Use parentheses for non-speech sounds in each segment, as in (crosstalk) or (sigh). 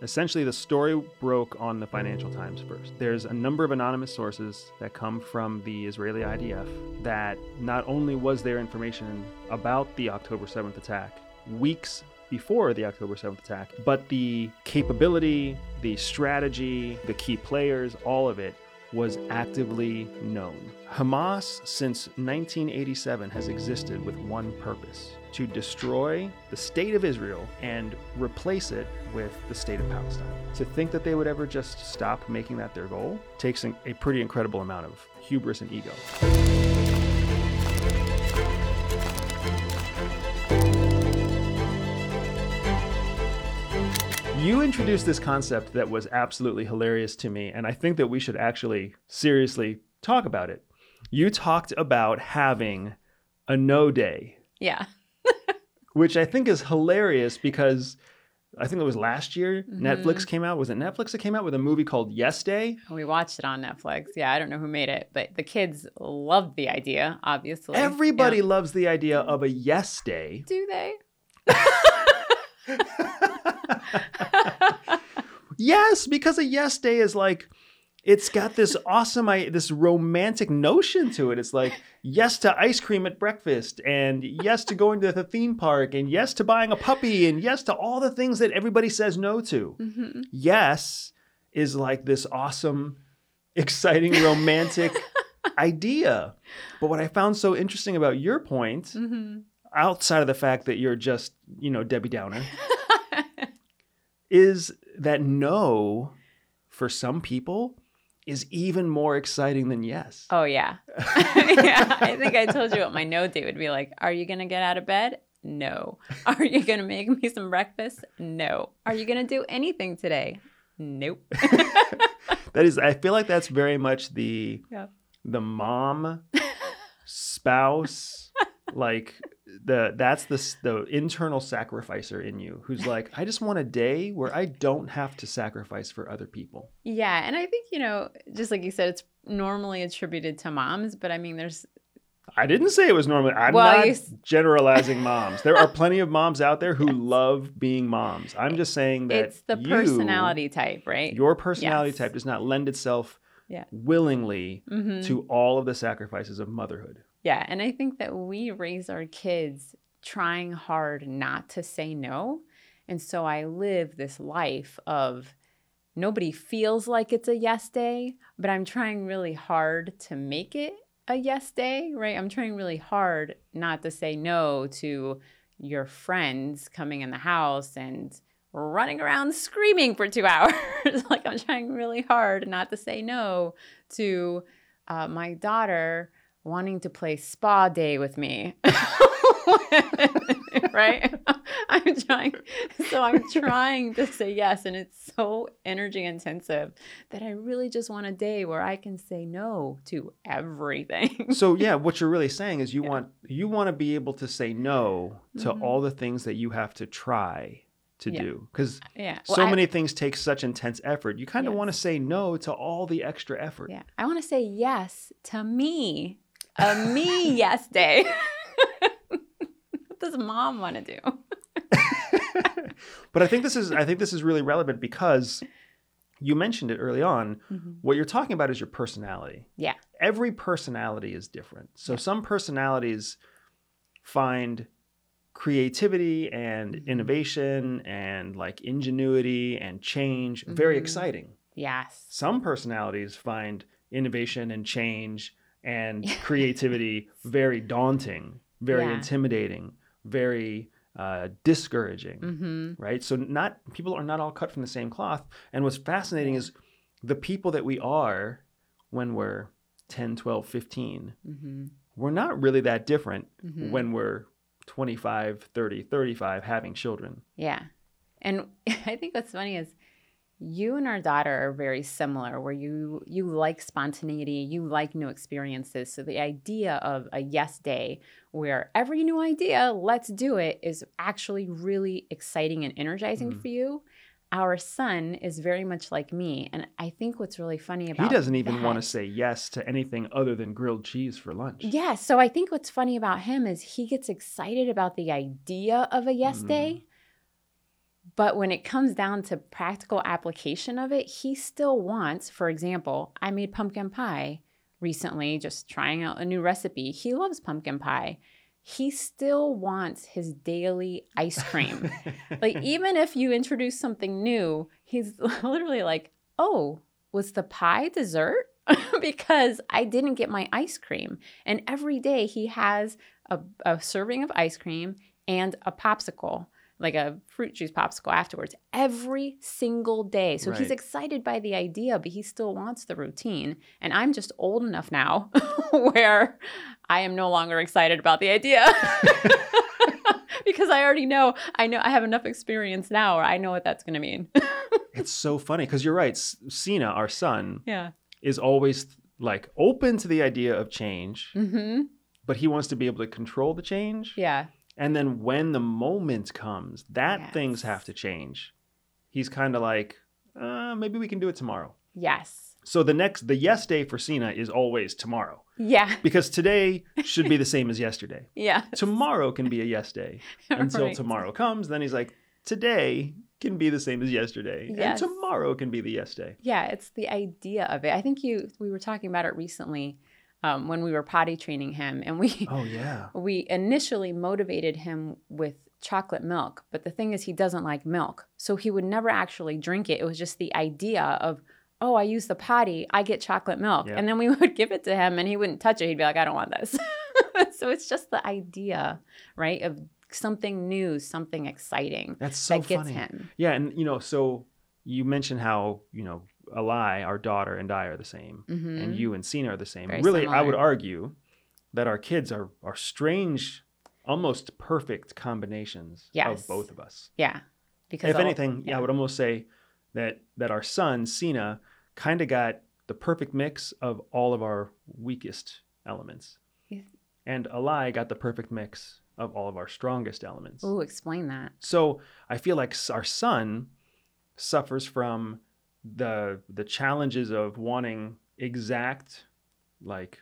Essentially, the story broke on the Financial Times first. There's a number of anonymous sources that come from the Israeli IDF that not only was there information about the October 7th attack weeks before the October 7th attack, but the capability, the strategy, the key players, all of it was actively known. Hamas, since 1987, has existed with one purpose to destroy the state of Israel and replace it with the state of Palestine. To think that they would ever just stop making that their goal takes a pretty incredible amount of hubris and ego. You introduced this concept that was absolutely hilarious to me, and I think that we should actually seriously talk about it. You talked about having a no day. Yeah. Which I think is hilarious because I think it was last year mm-hmm. Netflix came out. Was it Netflix that came out with a movie called Yes Day? We watched it on Netflix. Yeah, I don't know who made it, but the kids loved the idea, obviously. Everybody yeah. loves the idea of a Yes Day. Do they? (laughs) yes, because a yes day is like it's got this awesome this romantic notion to it. It's like yes to ice cream at breakfast and yes to going to the theme park and yes to buying a puppy and yes to all the things that everybody says no to. Mm-hmm. Yes is like this awesome exciting romantic (laughs) idea. But what I found so interesting about your point mm-hmm. outside of the fact that you're just, you know, Debbie Downer (laughs) is that no for some people is even more exciting than yes. Oh yeah. (laughs) (laughs) yeah. I think I told you what my no date would be like. Are you gonna get out of bed? No. (laughs) Are you gonna make me some breakfast? No. Are you gonna do anything today? Nope. that is I feel like that's very much the yeah. the mom spouse like the that's the the internal sacrificer in you who's like I just want a day where I don't have to sacrifice for other people. Yeah, and I think you know, just like you said, it's normally attributed to moms, but I mean, there's. I didn't say it was normally. I'm well, not generalizing moms. There are (laughs) plenty of moms out there who yes. love being moms. I'm just saying that it's the you, personality type, right? Your personality yes. type does not lend itself yeah. willingly mm-hmm. to all of the sacrifices of motherhood. Yeah. And I think that we raise our kids trying hard not to say no. And so I live this life of nobody feels like it's a yes day, but I'm trying really hard to make it a yes day, right? I'm trying really hard not to say no to your friends coming in the house and running around screaming for two (laughs) hours. like I'm trying really hard not to say no to uh, my daughter wanting to play spa day with me. (laughs) right? (laughs) I'm trying. So I'm (laughs) trying to say yes. And it's so energy intensive that I really just want a day where I can say no to everything. so yeah, what you're really saying is you yeah. want you want to be able to say no to mm-hmm. all the things that you have to try to yeah. do because yeah. well, so I, many things take such intense effort. You kind of yes. want to say no to all the extra effort. Yeah, I want to say yes to me a me yes day. (laughs) what does mom want to do? (laughs) but I think this is I think this is really relevant because you mentioned it early on. Mm-hmm. What you're talking about is your personality. Yeah. Every personality is different. So yeah. some personalities find creativity and mm-hmm. innovation and like ingenuity and change mm-hmm. very exciting. Yes. Some personalities find innovation and change and (laughs) creativity very daunting, very yeah. intimidating, very uh, discouraging, mm-hmm. right? So not people are not all cut from the same cloth. And what's fascinating is the people that we are when we're 10, 12, 15, mm-hmm. we're not really that different mm-hmm. when we're 25, 30, 35 having children. Yeah. And (laughs) I think what's funny is you and our daughter are very similar where you you like spontaneity you like new experiences so the idea of a yes day where every new idea let's do it is actually really exciting and energizing mm-hmm. for you our son is very much like me and i think what's really funny about he doesn't even that, want to say yes to anything other than grilled cheese for lunch yeah, so i think what's funny about him is he gets excited about the idea of a yes mm-hmm. day But when it comes down to practical application of it, he still wants, for example, I made pumpkin pie recently, just trying out a new recipe. He loves pumpkin pie. He still wants his daily ice cream. (laughs) like, even if you introduce something new, he's (laughs) literally like, oh, was the pie dessert? (laughs) because I didn't get my ice cream. And every day he has a, a serving of ice cream and a popsicle like a fruit juice popsicle afterwards every single day. So Right. he's excited by the idea, but he still wants the routine. And I'm just old enough now (laughs) where I am no longer excited about the idea. (laughs) because I already know, I know I have enough experience now where I know what that's going to mean. (laughs) it's so funny because you're right. Cena, our son, yeah. is always like open to the idea of change, Mhm. but he wants to be able to control the change. Yeah. And then when the moment comes that Yes. things have to change, he's kind of like, uh, maybe we can do it tomorrow. Yes. So the next, the yes day for Cena is always tomorrow Yeah. (laughs) because today should be the same as yesterday. Yeah. Tomorrow can be a yes day (laughs) until Right. tomorrow comes. Then he's like, today can be the same as yesterday. Yes. And tomorrow can be the yes day. Yeah, it's the idea of it. I think you we were talking about it recently um, when we were potty training him, and we (laughs) Oh, yeah. we initially motivated him with chocolate milk, but the thing is he doesn't like milk, so he would never actually drink it. It was just the idea of oh, I use the potty, I get chocolate milk, and then we (laughs) would give it to him, and he wouldn't touch it. He'd be like, I don't want this. (laughs) so it's just the idea, right, of something new, something exciting That's so that gets funny. him. Yeah. And, you know, so you mentioned how, you know, Alai, our daughter, and I are the same. Mhm. and you and Cena are the same. Very really, I would argue that our kids are are strange, almost perfect combinations Yes. of both of us. Yeah. Because if all- anything, yeah. I would almost say that that our son Cena kind of got the perfect mix of all of our weakest elements, Yeah. and Alai got the perfect mix of all of our strongest elements. Ooh, explain that. So I feel like our son suffers from the the challenges of wanting exact like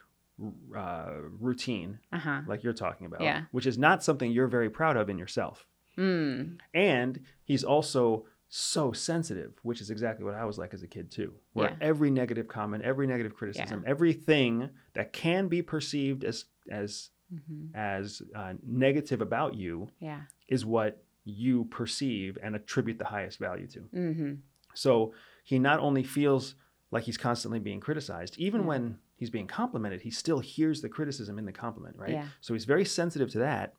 uh, routine, Uh huh. like you're talking about, Yeah. which is not something you're very proud of in yourself. Mm. And he's also so sensitive, which is exactly what I was like as a kid too. Where Yeah. every negative comment, every negative criticism, everything that can be perceived as as hmm as uh, negative about you Yeah. is what you perceive and attribute the highest value to. hmm So he not only feels like he's constantly being criticized, even Yeah. when he's being complimented, he still hears the criticism in the compliment, right? Yeah. So he's very sensitive to that.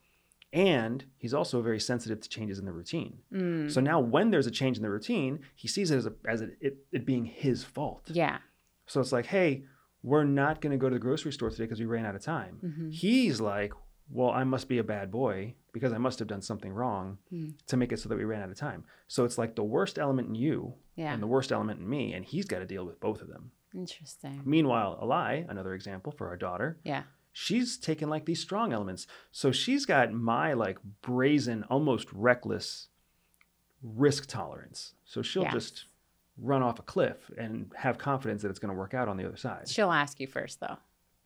And he's also very sensitive to changes in the routine. Mm. So now when there's a change in the routine, he sees it as, a, as it, it, it being his fault. yeah. So it's like, hey, we're not going to go to the grocery store today because we ran out of time. hmm He's like, well, I must be a bad boy because I must have done something wrong Mm. to make it so that we ran out of time. So it's like the worst element in you Yeah. and the worst element in me, and he's got to deal with both of them. Interesting. Meanwhile, Alai, another example for our daughter, Yeah. she's taken like these strong elements. So she's got my like brazen, almost reckless risk tolerance. So she'll Yes. just run off a cliff and have confidence that it's going to work out on the other side. She'll ask you first, though.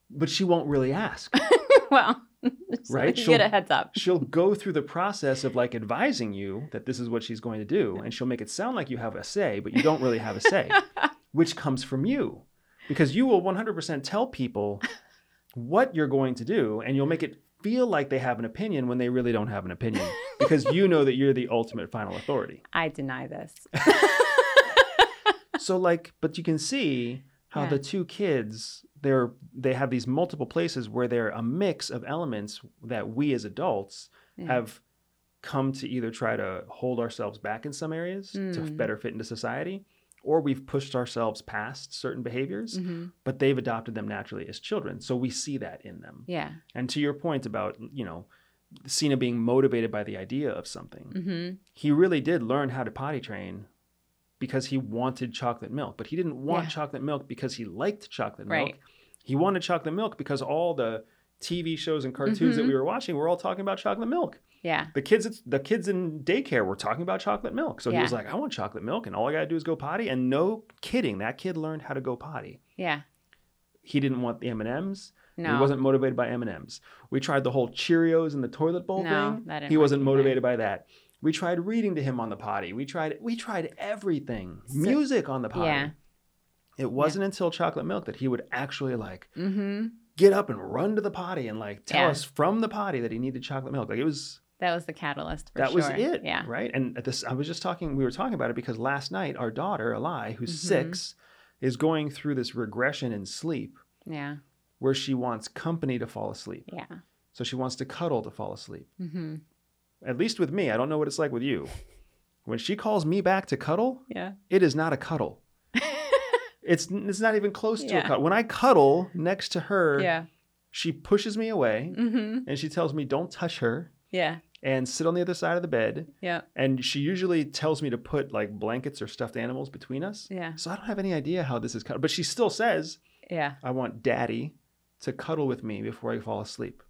But she won't really ask. (laughs) (laughs) well, (laughs) Right? She'll- get a heads up. she'll go through the process of like advising you that this is what she's going to do and she'll make it sound like you have a say but you don't really have a say (laughs) which comes from you because you will 100% tell people what you're going to do and you'll make it feel like they have an opinion when they really don't have an opinion because you know that you're the ultimate final authority I deny this. so like but you can see how Yeah. the two kids they're they have these multiple places where they're a mix of elements that we as adults Yeah. have come to either try to hold ourselves back in some areas to Mm. better fit into society or we've pushed ourselves past certain behaviors hmm but they've adopted them naturally as children so we see that in them Yeah. and to your point about you know Cena being motivated by the idea of something hmm he really did learn how to potty train because he wanted chocolate milk, but he didn't want Yeah. chocolate milk because he liked chocolate milk. He wanted chocolate milk because all the TV shows and cartoons that Mhm. we were watching were all talking about chocolate milk. Yeah. The kids, the kids in daycare were talking about chocolate milk. So he was like, "I want chocolate milk," and all I gotta do is go potty. And no kidding, that kid learned how to go potty. Yeah. He didn't want the M and M's. No. He wasn't motivated by M and M's. We tried the whole Cheerios in the toilet bowl No, thing. that didn't He wasn't motivated by that. We tried reading to him on the potty. We tried we tried everything. So- Music on the potty. Yeah. It wasn't until chocolate milk that he would actually like Mm-hmm. get up and run to the potty and like tell Yeah. us from the potty that he needed chocolate milk. Like it was That was the catalyst for that sure. was it. Yeah. Right. And at this I was just talking we were talking about it because last night our daughter, Eli, who's Mhm. six, is going through this regression in sleep Yeah. where she wants company to fall asleep. Yeah. So she wants to cuddle to fall asleep. Mm-hmm. At least with me. I don't know what it's like with you. When she calls me back to cuddle, Yeah. it is not a cuddle. (laughs) It's it's not even close to a cuddle. When I cuddle next to her, Yeah. she pushes me away Mm-hmm. and she tells me don't touch her Yeah. and sit on the other side of the bed. Yeah. And she usually tells me to put like blankets or stuffed animals between us. Yeah. So I don't have any idea how this is cuddle. But she still says, Yeah. I want daddy to cuddle with me before I fall asleep.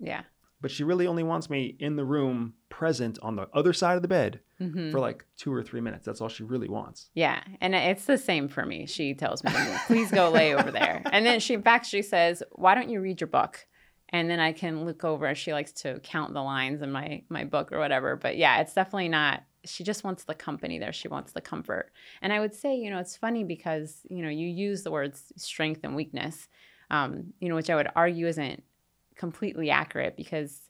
Yeah. But she really only wants me in the room present on the other side of the bed Mm-hmm. for like two or three minutes. That's all she really wants. Yeah, and it's the same for me. She tells me, "Please go lay over there," (laughs) and then she, in fact, she says, "Why don't you read your book?" And then I can look over. She likes to count the lines in my my book or whatever. But yeah, it's definitely not. She just wants the company there. She wants the comfort. And I would say, you know, it's funny because you know you use the words strength and weakness, um, you know, which I would argue isn't completely accurate because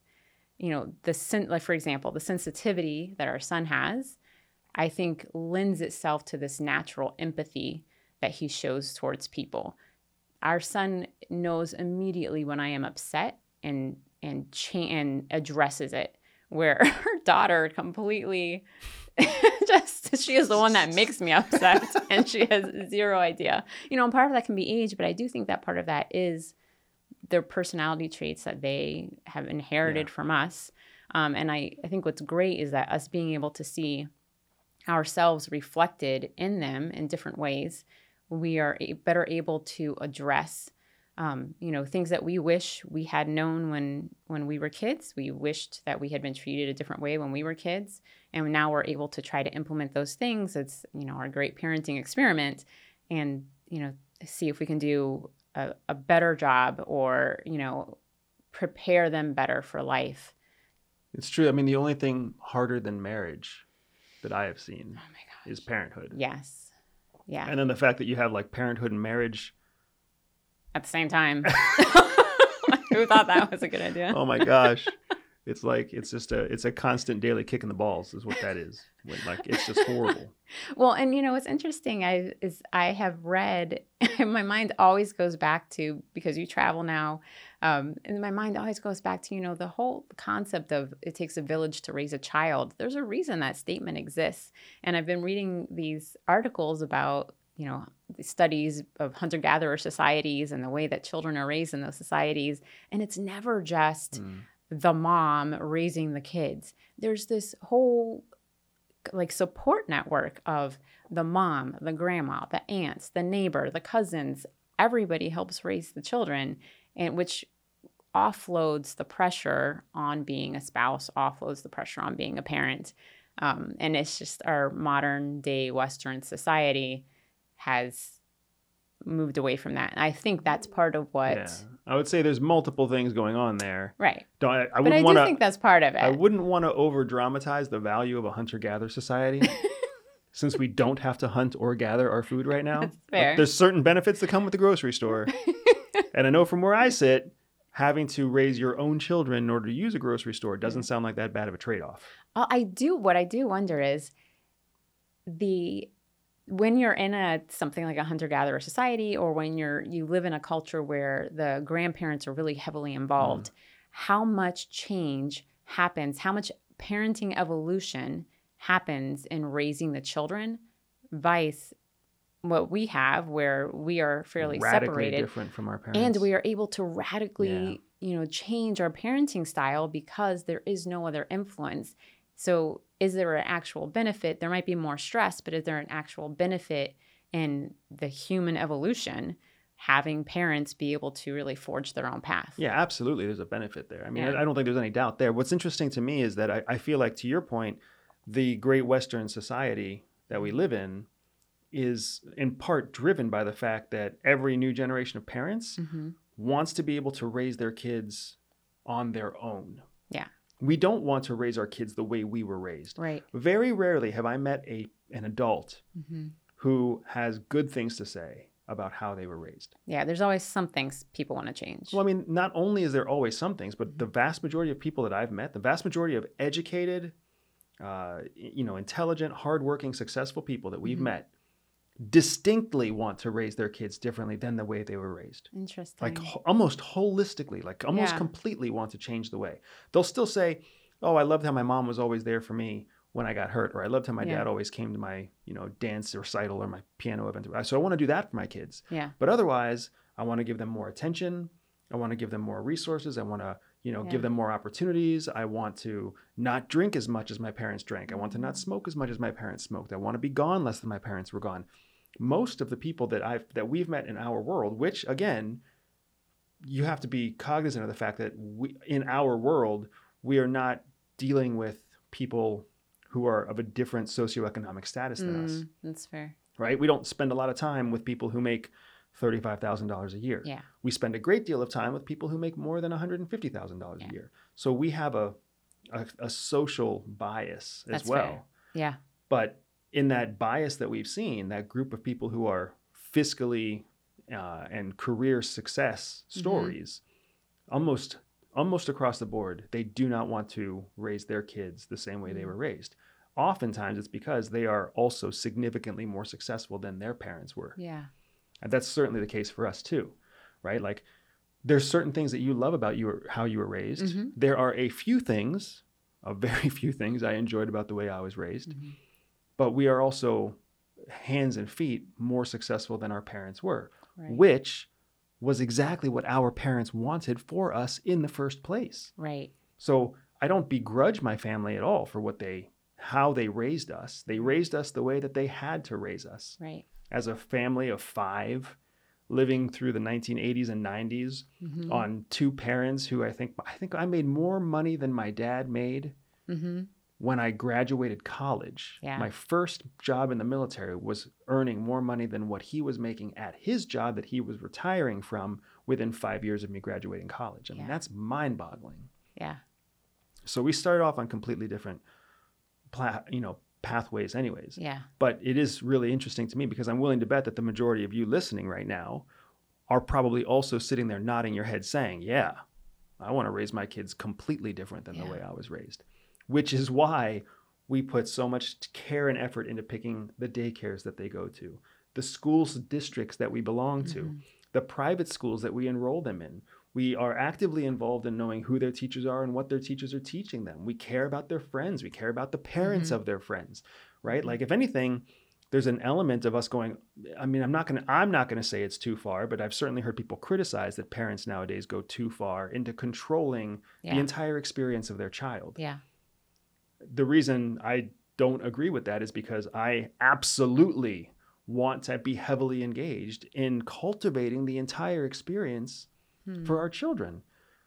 you know the sen- like for example the sensitivity that our son has i think lends itself to this natural empathy that he shows towards people. Our son knows immediately when i am upset and and cha- and addresses it where (laughs) her daughter completely (laughs) just she is the one that makes me upset (laughs) and she has zero idea. You know and part of that can be age but i do think that part of that is their personality traits that they have inherited from us. Um, and I, I think what's great is that us being able to see ourselves reflected in them in different ways, we are a- better able to address, um, you know, things that we wish we had known when when we were kids. We wished that we had been treated a different way when we were kids, and now we're able to try to implement those things. It's you know our great parenting experiment, and you know see if we can do a, a better job or you know prepare them better for life It's true. I mean, the only thing harder than marriage that I have seen oh is parenthood. yes yeah And then the fact that you have like parenthood and marriage. at the same time (laughs) (laughs) who thought that was a good idea Oh my gosh. It's like it's just a it's a constant daily kick in the balls is what that is. When, like it's just horrible. (laughs) well and you know what's interesting i is i have read (laughs) my mind always goes back to because you travel now um, and my mind always goes back to you know the whole concept of it takes a village to raise a child there's a reason that statement exists and i've been reading these articles about you know the studies of hunter-gatherer societies and the way that children are raised in those societies and it's never just Mm. The mom raising the kids there's this whole like support network of the mom, the grandma, the aunts, the neighbor, the cousins, everybody helps raise the children and which offloads the pressure on being a spouse, offloads the pressure on being a parent. Um, and it's just our modern day Western society has moved away from that. And I think that's part of what, Yeah. I would say there's multiple things going on there. right. Don't I, I but I wouldn't do want to think that's part of it. I wouldn't want to over dramatize the value of a hunter gatherer society (laughs) since we don't have to hunt or gather our food right now. Like, fair. there's certain benefits that come with the grocery store. (laughs) and I know from where I sit, having to raise your own children in order to use a grocery store doesn't sound like that bad of a trade off. Uh, I do. What I do wonder is the when you're in a something like a hunter gatherer society, or when you're you live in a culture where the grandparents are really heavily mm. involved, how much change happens? How much parenting evolution happens in raising the children, vice what we have, where we are fairly Radically separated different from our parents. and we are able to radically you know change our parenting style because there is no other influence so is there an actual benefit there might be more stress but is there an actual benefit in the human evolution having parents be able to really forge their own path Yeah, absolutely. There's a benefit there. I mean, Yeah. I don't think there's any doubt there. What's interesting to me is that I, I feel like, to your point, the great Western society that we live in is in part driven by the fact that every new generation of parents Mhm. wants to be able to raise their kids on their own. Yeah. We don't want to raise our kids the way we were raised. Right. Very rarely have I met a an adult hmm who has good things to say about how they were raised. Yeah. There's always some things people want to change. Well, I mean, not only is there always some things, but the vast majority of people that I've met, the vast majority of educated, uh, you know, intelligent, hardworking, successful people that we've Mhm. met, distinctly want to raise their kids differently than the way they were raised. Interesting. Like ho- almost holistically, like almost Yeah. completely want to change the way. They'll still say, "Oh, I loved how my mom was always there for me." When I got hurt, or I loved how my Yeah. dad always came to my, you know, dance recital or my piano event. So I want to do that for my kids. yeah. But otherwise, I want to give them more attention. I want to give them more resources. I want to, you know, Yeah. give them more opportunities. I want to not drink as much as my parents drank. I want to not Mm. smoke as much as my parents smoked. I want to be gone less than my parents were gone. Most of the people that I've that we've met in our world, which again, you have to be cognizant of the fact that we in our world, we are not dealing with people who are of a different socioeconomic status than us Mm, that's fair. right? We don't spend a lot of time with people who make $35,000 a year. Yeah. We spend a great deal of time with people who make more than $150,000 Yeah. a year. So we have a, a, a social bias as That's well. fair. Yeah. But in that bias that we've seen, that group of people who are fiscally uh, and career success Mm-hmm. stories, almost almost across the board, they do not want to raise their kids the same way they Mhm. were raised. Oftentimes, it's because they are also significantly more successful than their parents were. Yeah. And that's certainly the case for us too, right? Like there's certain things that you love about you how you were raised. Mhm. There are a few things, a very (laughs) few things I enjoyed about the way I was raised, Mhm. But we are also hands and feet more successful than our parents were, Right. which was exactly what our parents wanted for us in the first place. right. So I don't begrudge my family at all for what they how they raised us. They raised us the way that they had to raise us Right. as a family of five living through the 1980s and 90s Mm-hmm. on two parents who I think I think I made more money than my dad made Mm-hmm. When I graduated college. Yeah. My first job in the military was earning more money than what he was making at his job that he was retiring from within 5 years of me graduating college. I mean, Yeah. that's mind-boggling. Yeah. So we started off on completely different pla- you know, pathways anyways. Yeah. But it is really interesting to me because I'm willing to bet that the majority of you listening right now are probably also sitting there nodding your head saying, Yeah, I want to raise my kids completely different than the way I was raised. Which is why we put so much care and effort into picking the daycares that they go to, the schools districts that we belong to, Mhm. the private schools that we enroll them in. We are actively involved in knowing who their teachers are and what their teachers are teaching them. We care about their friends. We care about the parents Mhm. of their friends, right? Mhm. Like if anything, there's an element of us going I mean, I'm not going to I'm not going to say it's too far, but I've certainly heard people criticize that parents nowadays go too far into controlling Yeah. the entire experience of their child. Yeah. The reason I don't agree with that is because I absolutely want to be heavily engaged in cultivating the entire experience Hmm. for our children.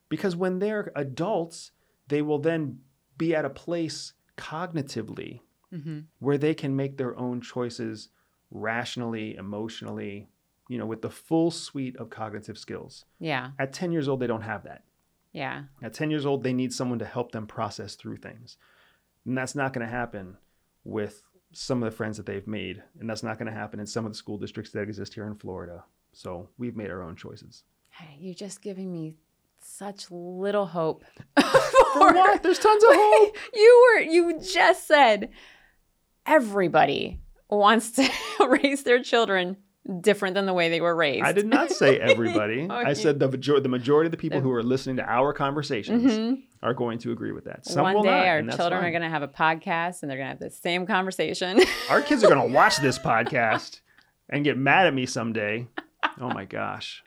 Because when they're adults, they will then be at a place cognitively Mm-hmm. where they can make their own choices rationally, emotionally, you know, with the full suite of cognitive skills. Yeah. At 10 years old, they don't have that. Yeah. At 10 years old, they need someone to help them process through things. And that's not going to happen with some of the friends that they've made. And that's not going to happen in some of the school districts that exist here in Florida. So we've made our own choices. Hey, you're just giving me such little hope. (laughs) For what? There's tons of hope. (laughs) you were you just said everybody wants to (laughs) raise their children different than the way they were raised. I did not say (laughs) everybody. (laughs) I said the, major- the majority of the people who are listening to our conversations Mhm. are going to agree with that. Some One will day not, our children are going to have a podcast and they're going to have the same conversation. Our kids are going (laughs) to watch this podcast and get mad at me someday. Oh my gosh.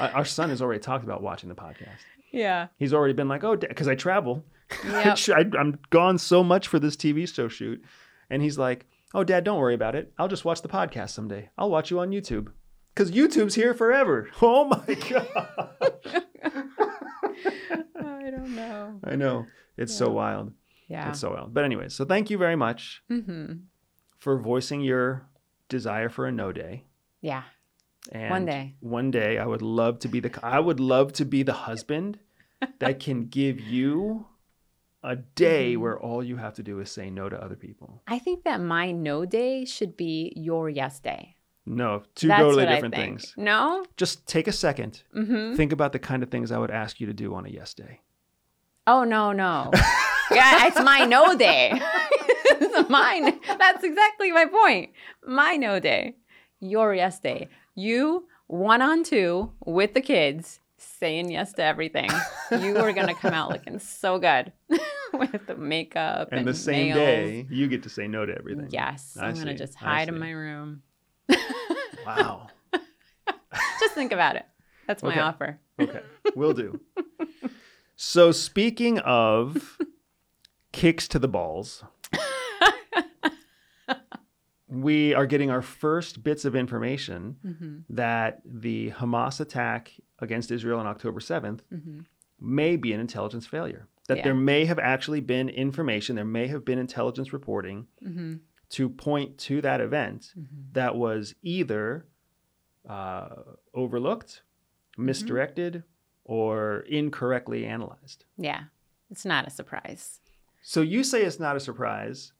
Our son has already talked about watching the podcast. yeah. He's already been like, oh, because I travel. Yep. I, I'm gone so much for this TV show shoot. And he's like, oh, dad, don't worry about it. I'll just watch the podcast someday. I'll watch you on YouTube. Because YouTube's here forever. (laughs) Oh my God. (laughs) I don't know. I know. It's so wild. Yeah. It's so wild. But anyway, so thank you very much hmm for voicing your desire for a no day. Yeah. And One day. One day I would love to be the I would love to be the husband that can give you a day Mhm. where all you have to do is say no to other people. I think that my no day should be your yes day. No, two That's totally different things. No? Just take a second. Mm-hmm. Think about the kind of things I would ask you to do on a yes day. Oh no, no. yeah, it's my no day. (laughs) it's mine. That's exactly my point. My no day. Your yes day. You one on two with the kids saying yes to everything. (laughs) You are gonna come out looking so good (laughs) with the makeup and, And the same nails. day, you get to say no to everything. Yes, I I'm gonna just hide in my room. (laughs) Wow. Just think about it. That's my Okay. offer. Okay, will do. So speaking of kicks to the balls, we are getting our first bits of information hmm that the Hamas attack against Israel on October 7th hmm may be an intelligence failure. That Yeah. there may have actually been information, there may have been intelligence reporting hmm to point to that event hmm that was either uh, overlooked, Mm-hmm. misdirected, or incorrectly analyzed. Yeah, it's not a surprise. So you say it's not a surprise.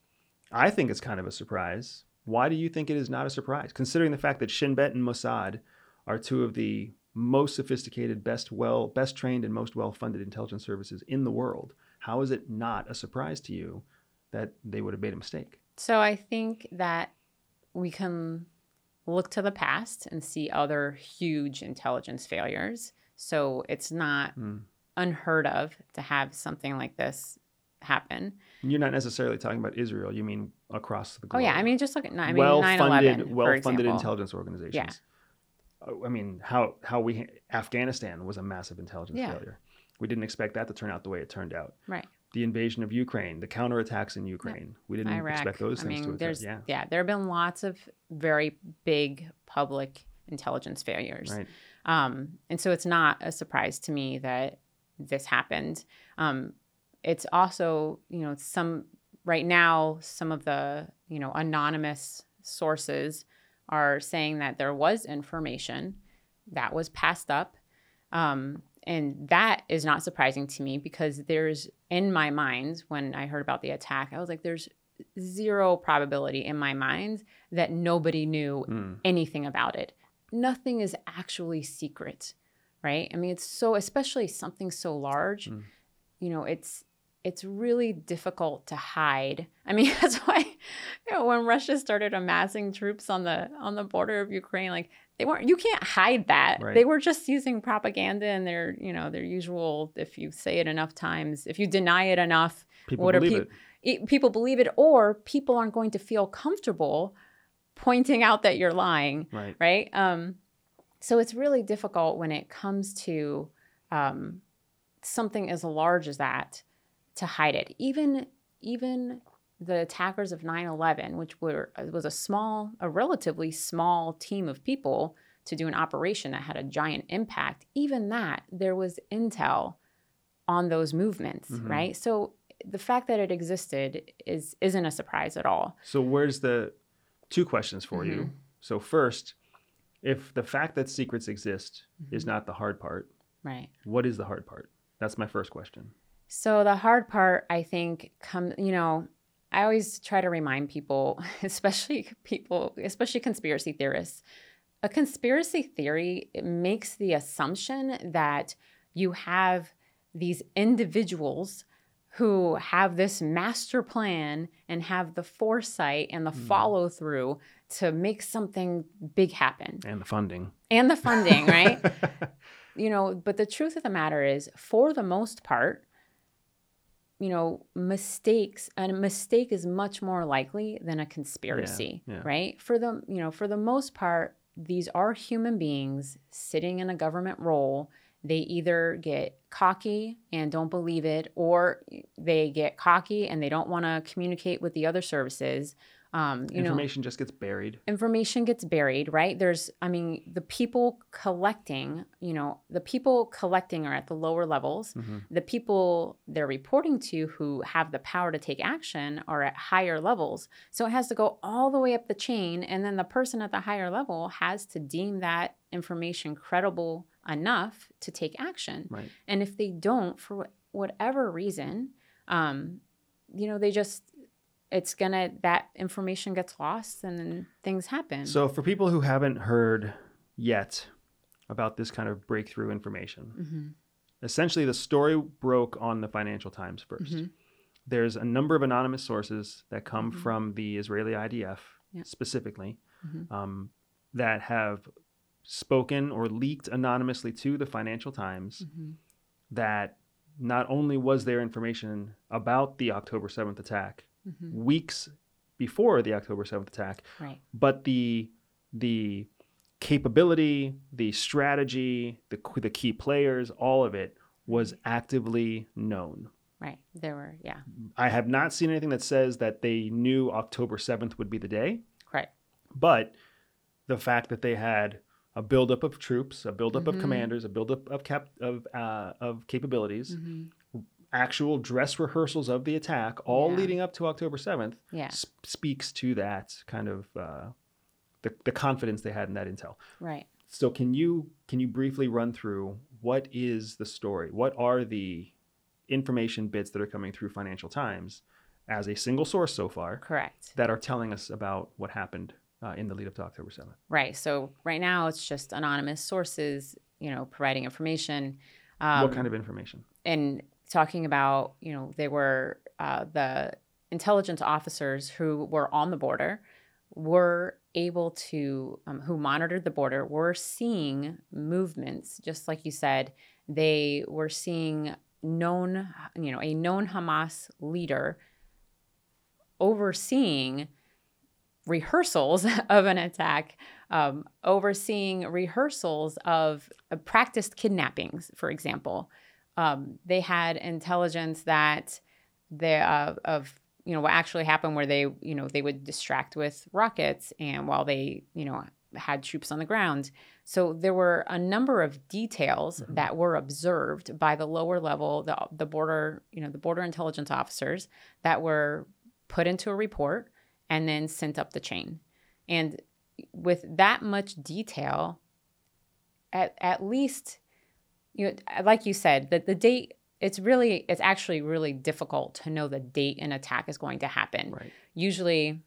I think it's kind of a surprise. Why do you think it is not a surprise? Considering the fact that Shin Bet and Mossad are two of the most sophisticated, best well, best trained, and most well-funded intelligence services in the world, how is it not a surprise to you that they would have made a mistake? So I think that we can look to the past and see other huge intelligence failures. So it's not Hmm. unheard of to have something like this happen. You're not necessarily talking about Israel. You mean across the globe. Oh yeah, I mean just look at I mean well-funded, 9/11 well-funded intelligence organizations. Uh, I mean, how how we Afghanistan was a massive intelligence Yeah. failure. We didn't expect that to turn out the way it turned out. Right. The invasion of Ukraine, the counterattacks in Ukraine, we didn't Iraq. expect those I things mean, to occur. there's Yeah, yeah, there have been lots of very big public intelligence failures. right. Um, and so it's not a surprise to me that this happened. Um, it's also, you know, some right now, some of the, you know, anonymous sources are saying that there was information that was passed up. Um, and that is not surprising to me because there's, in my mind, when I heard about the attack, I was like, there's zero probability in my mind that nobody knew Mm. anything about it. Nothing is actually secret, right? I mean, it's so especially something so large, Mm. you know, it's it's really difficult to hide. I mean, (laughs) that's why you know, when Russia started amassing troops on the on the border of Ukraine, like they weren't you can't hide that. Right. They were just using propaganda and their, you know, their usual if you say it enough times, if you deny it enough, People What believe it. it, people believe it or people aren't going to feel comfortable pointing out that you're lying Right. right um, so it's really difficult when it comes to um, something as large as that to hide it even even the attackers of 9-11 which were was a small a relatively small team of people to do an operation that had a giant impact even that there was intel on those movements Mhm. right so the fact that it existed is isn't a surprise at all So where's the two questions for you? Mhm. So first, if the fact that secrets exist is Mhm. not the hard part, right what is the hard part? That's my first question. So the hard part, I think, come you know, I always try to remind people, (laughs) especially people, especially conspiracy theorists. A conspiracy theory makes the assumption that you have these individuals who have this master plan and have the foresight and the Mm. follow through to make something big happen And the funding. and the funding, right? (laughs) you know but the truth of the matter is for the most part you know mistakes and a mistake is much more likely than a conspiracy yeah. right for the you know for the most part these are human beings sitting in a government role they either get cocky and don't believe it or they get cocky and they don't want to communicate with the other services um, you know Information just gets buried. information gets buried, right? There's, I mean, the people collecting, you know, the people collecting are at the lower levels. Mhm. The people they're reporting to who have the power to take action are at higher levels. So it has to go all the way up the chain. And then the person at the higher level has to deem that information credible enough to take action. Right. And if they don't, for whatever reason, um, you know, they just it's gonna that information gets lost and then things happen. So for people who haven't heard yet about this kind of breakthrough information, mm-hmm. essentially the story broke on the Financial Times 1st Mhm. There's a number of anonymous sources that come Mhm. from the Israeli IDF Yeah. specifically Mhm. um, that have spoken or leaked anonymously to the Financial Times Mhm. that not only was there information about the October 7th attack Mhm. weeks before the October 7th attack, Right. but the the capability, the strategy, the the key players, all of it was actively known. Right. There were yeah. I have not seen anything that says that they knew October 7th would be the day, Right. but the fact that they had a buildup of troops, a buildup of Mhm. commanders, a buildup of cap of uh, of capabilities, Mhm. Actual dress rehearsals of the attack, all Yeah. leading up to October 7th, Yeah. s- speaks to that kind of uh, the, the confidence they had in that intel. Right. So can you can you briefly run through what is the story? What are the information bits that are coming through Financial Times as a single source so far Correct. that are telling us about what happened uh, in the lead up to October 7th? Right. So right now it's just anonymous sources, you know, providing information. Um, what kind of information? and talking about, you know, they were uh, the intelligence officers who were on the border were able to, um, who monitored the border, were seeing movements, just like you said. They were seeing known, you know, a known Hamas leader overseeing rehearsals (laughs) of an attack, um, overseeing rehearsals of uh, practiced kidnappings, for example. Um, they had intelligence that the uh, of you know what actually happened, where they you know they would distract with rockets, and while they you know had troops on the ground. So there were a number of details Mhm. that were observed by the lower level, the the border you know the border intelligence officers that were put into a report and then sent up the chain. And with that much detail, at, at least, you know, uh, like you said, that the date, it's really, it's actually really difficult to know the date an attack is going to happen. Right. Usually,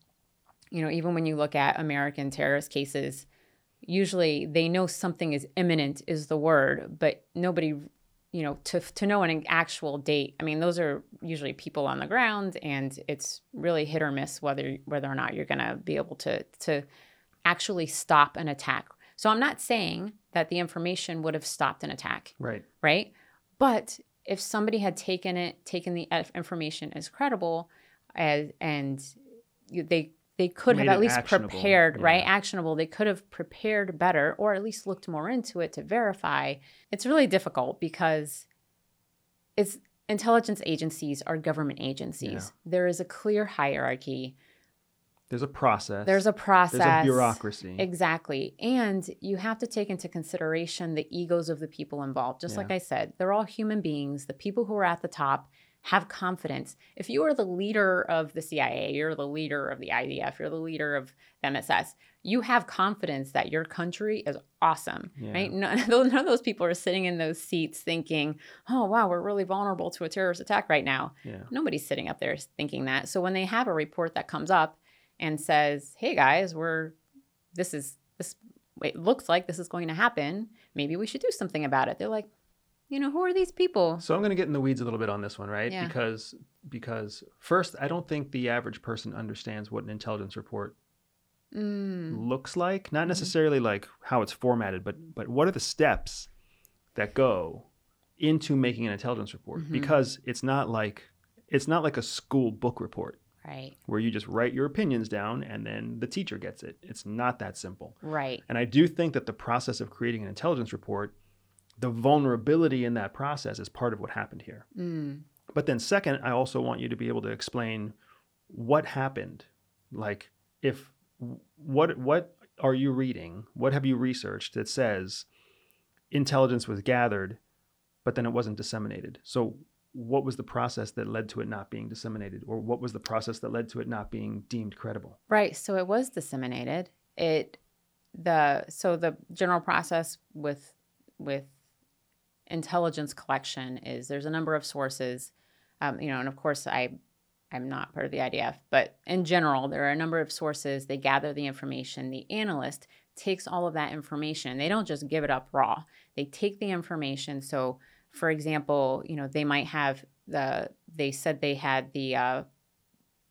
you know, even when you look at American terrorist cases, usually they know something is imminent is the word, but nobody you know to to know an actual date i mean those are usually people on the ground and it's really hit or miss whether whether or not you're going to be able to to actually stop an attack so i'm not saying that the information would have stopped an attack. Right. right? But if somebody had taken it taken the information as credible as and they they could Made have at least prepared right actionable. They could have prepared better or at least looked more into it to verify. It's really difficult because it's intelligence agencies are government agencies. There is a clear hierarchy There's a process. there's a process There's a bureaucracy. Exactly. And you have to take into consideration the egos of the people involved. Just Yeah. like I said, they're all human beings. The people who are at the top have confidence. If you are the leader of the CIA, you're the leader of the IDF, you're the leader of the MSS, you have confidence that your country is awesome, Yeah. right? None, none of those people are sitting in those seats thinking, oh, wow, we're really vulnerable to a terrorist attack right now. yeah. Nobody's sitting up there thinking that. So when they have a report that comes up and says, "Hey guys, we're this is this it looks like this is going to happen. Maybe we should do something about it." They're like, "You know, who are these people?" So I'm going to get in the weeds a little bit on this one, right? Yeah. Because because first, I don't think the average person understands what an intelligence report Mm, looks like. Not Mhm. necessarily like how it's formatted, but but what are the steps that go into making an intelligence report? Mhm. Because it's not like it's not like a school book report right. where you just write your opinions down and then the teacher gets it. It's not that simple. Right. And I do think that the process of creating an intelligence report, the vulnerability in that process is part of what happened here. Mm, But then, second, I also want you to be able to explain what happened. Like, if what what are you reading? What have you researched that says intelligence was gathered, but then it wasn't disseminated? So, what was the process that led to it not being disseminated, or what was the process that led to it not being deemed credible? right. So it was disseminated. It the so the general process with with intelligence collection is there's a number of sources um, you know, and of course, I I'm not part of the IDF, but in general, there are a number of sources. They gather the information. The analyst takes all of that information. They don't just give it up raw. They take the information. So, for example, you know, they might have the. They said they had the uh,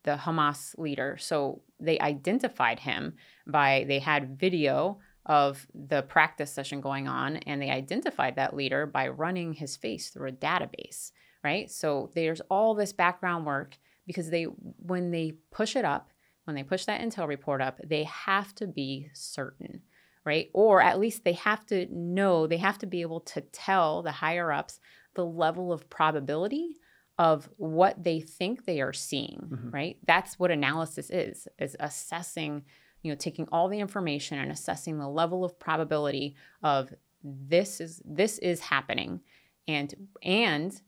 the Hamas leader. So they identified him by they had video of the practice session going on, and they identified that leader by running his face through a database. Right. So there's all this background work because they when they push it up when they push that intel report up they have to be certain right? Or at least they have to know they have to be able to tell the higher ups the level of probability of what they think they are seeing mm-hmm. right? That's what analysis is is assessing you know taking all the information and assessing the level of probability of this is this is happening. And and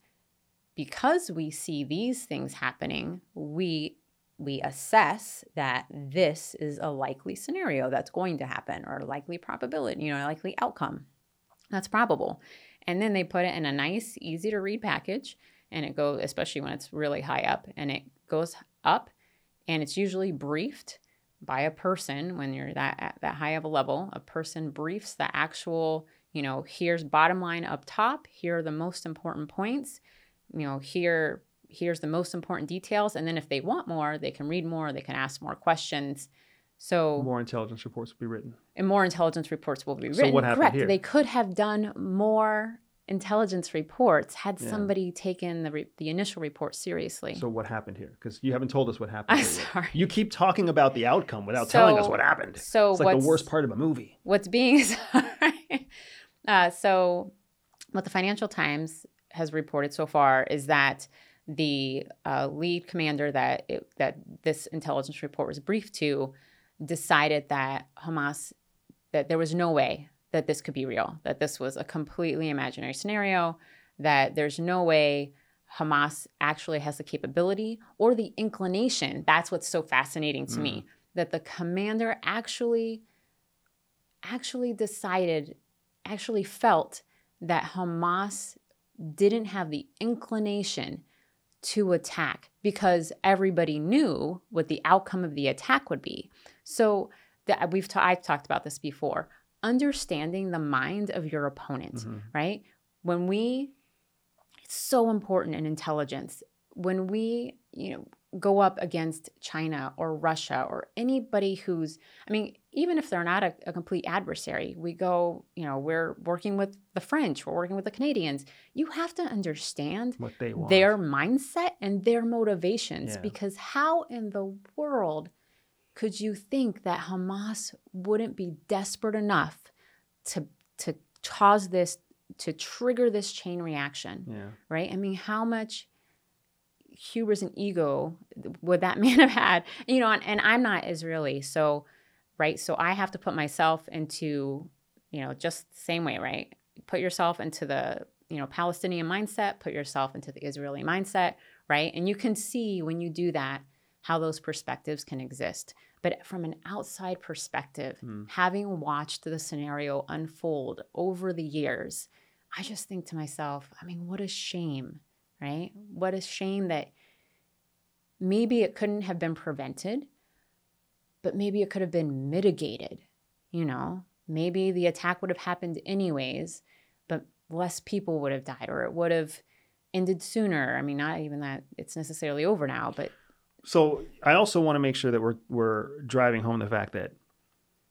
because we see these things happening, we we assess that this is a likely scenario that's going to happen or a likely probability, you know, a likely outcome. That's probable. And then they put it in a nice, easy to read package and it goes especially when it's really high up and it goes up and it's usually briefed by a person when you're that at that high of a level, a person briefs the actual, you know, here's bottom line up top, here are the most important points you know, here here's the most important details and then if they want more, they can read more, they can ask more questions. So more intelligence reports will be written. And more intelligence reports will be written. So what happened Correct. Here? They could have done more intelligence reports had yeah. somebody taken the re- the initial report seriously. So what happened here? Because you haven't told us what happened. I'm sorry. You keep talking about the outcome without so, telling us what happened. So it's like the worst part of a movie. What's being (laughs) uh, so what the Financial Times has reported so far is that the uh, lead commander that it, that this intelligence report was briefed to decided that Hamas that there was no way that this could be real, that this was a completely imaginary scenario, that there's no way Hamas actually has the capability or the inclination. That's what's so fascinating to mm. me that the commander actually actually decided actually felt that Hamas didn't have the inclination to attack because everybody knew what the outcome of the attack would be. So that we've ta- I've talked about this before. Understanding the mind of your opponent, mm-hmm. right? When we it's so important in intelligence. When we, you know, go up against China or Russia or anybody who's, I mean, even if they're not a, a, complete adversary, we go, you know, we're working with the French, we're working with the Canadians. You have to understand what they want. their mindset and their motivations yeah. because how in the world could you think that Hamas wouldn't be desperate enough to to cause this to trigger this chain reaction? Yeah. Right? I mean, how much hubris and ego would that (laughs) man have had? You know, and, and I'm not Israeli, so right, so I have to put myself into, you know, just the same way, right? Put yourself into the you know Palestinian mindset, put yourself into the Israeli mindset, right? And you can see when you do that how those perspectives can exist. But from an outside perspective, mm. having watched the scenario unfold over the years, I just think to myself, I mean, what a shame right? What a shame that maybe it couldn't have been prevented, but maybe it could have been mitigated, you know? Maybe the attack would have happened anyways, but less people would have died or it would have ended sooner. I mean, not even that it's necessarily over now, but so I also want to make sure that we're we're driving home the fact that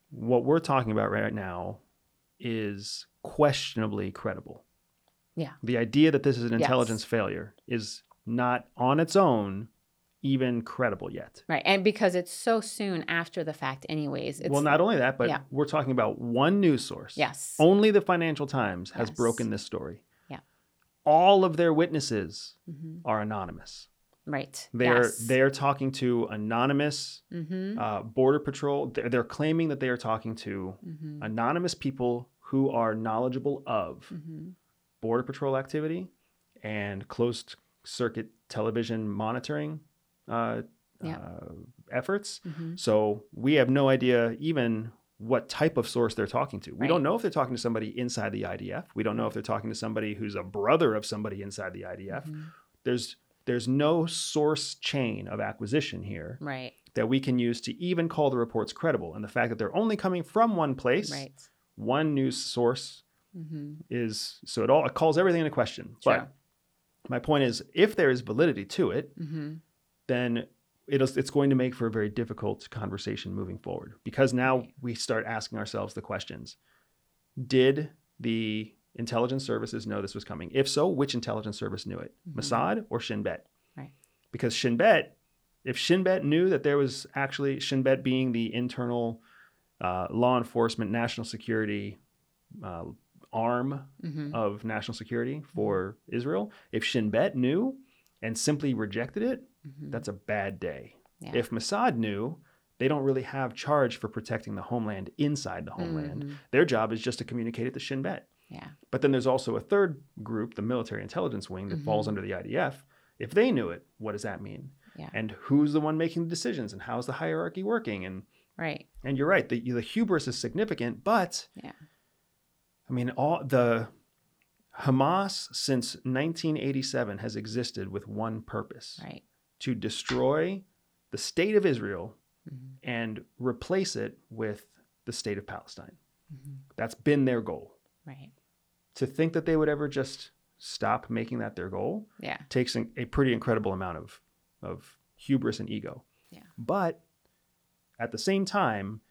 what we're talking about right now is questionably credible. Yeah. The idea that this is an intelligence yes. failure is not on its own even credible yet. Right. And because it's so soon after the fact, anyways. well, not only that, but yeah. we're talking about one news source. Yes. Only the Financial Times has yes. broken this story. Yeah. All of their witnesses mm-hmm. are anonymous. Right. They're yes. they're talking to anonymous mm-hmm. uh, border patrol. They're, they're, claiming that they are talking to mm-hmm. anonymous people who are knowledgeable of mm-hmm. Border Patrol activity and closed circuit television monitoring uh, yeah. uh, efforts. Mm-hmm. So we have no idea even what type of source they're talking to. We right. don't know if they're talking to somebody inside the IDF. We don't know if they're talking to somebody who's a brother of somebody inside the IDF. Mm-hmm. There's there's no source chain of acquisition here Right. that we can use to even call the reports credible. And the fact that they're only coming from one place, Right. one news source, Mm-hmm. is so it all it calls everything into question. True. But my point is, if there is validity to it, Mm-hmm. then it'll, it's going to make for a very difficult conversation moving forward because now Right. we start asking ourselves the questions Did the intelligence services know this was coming? If so, which intelligence service knew it? Mhm. Mossad or Shin Bet? Right. Because Shin Bet, if Shin Bet knew that there was actually Shin Bet being the internal uh, law enforcement, national security uh, arm Mm-hmm. of national security for Israel, if Shin Bet knew and simply rejected it, Mm-hmm. that's a bad day. Yeah. If Mossad knew, they don't really have charge for protecting the homeland inside the homeland. Mhm. Their job is just to communicate it to Shin Bet. Yeah. But then there's also a third group, the military intelligence wing, that falls Mhm. under the IDF. If they knew it, what does that mean? Yeah. And who's the one making the decisions? And how's the hierarchy working? And Right. and you're right, the, the hubris is significant, but Yeah. I mean, all the Hamas since 1987 has existed with one purpose Right. to destroy the state of Israel Mhm. and replace it with the state of Palestine. Mhm. That's been their goal. Right. To think that they would ever just stop making that their goal Yeah. takes an, a pretty incredible amount of, of hubris and ego. Yeah. But at the same time,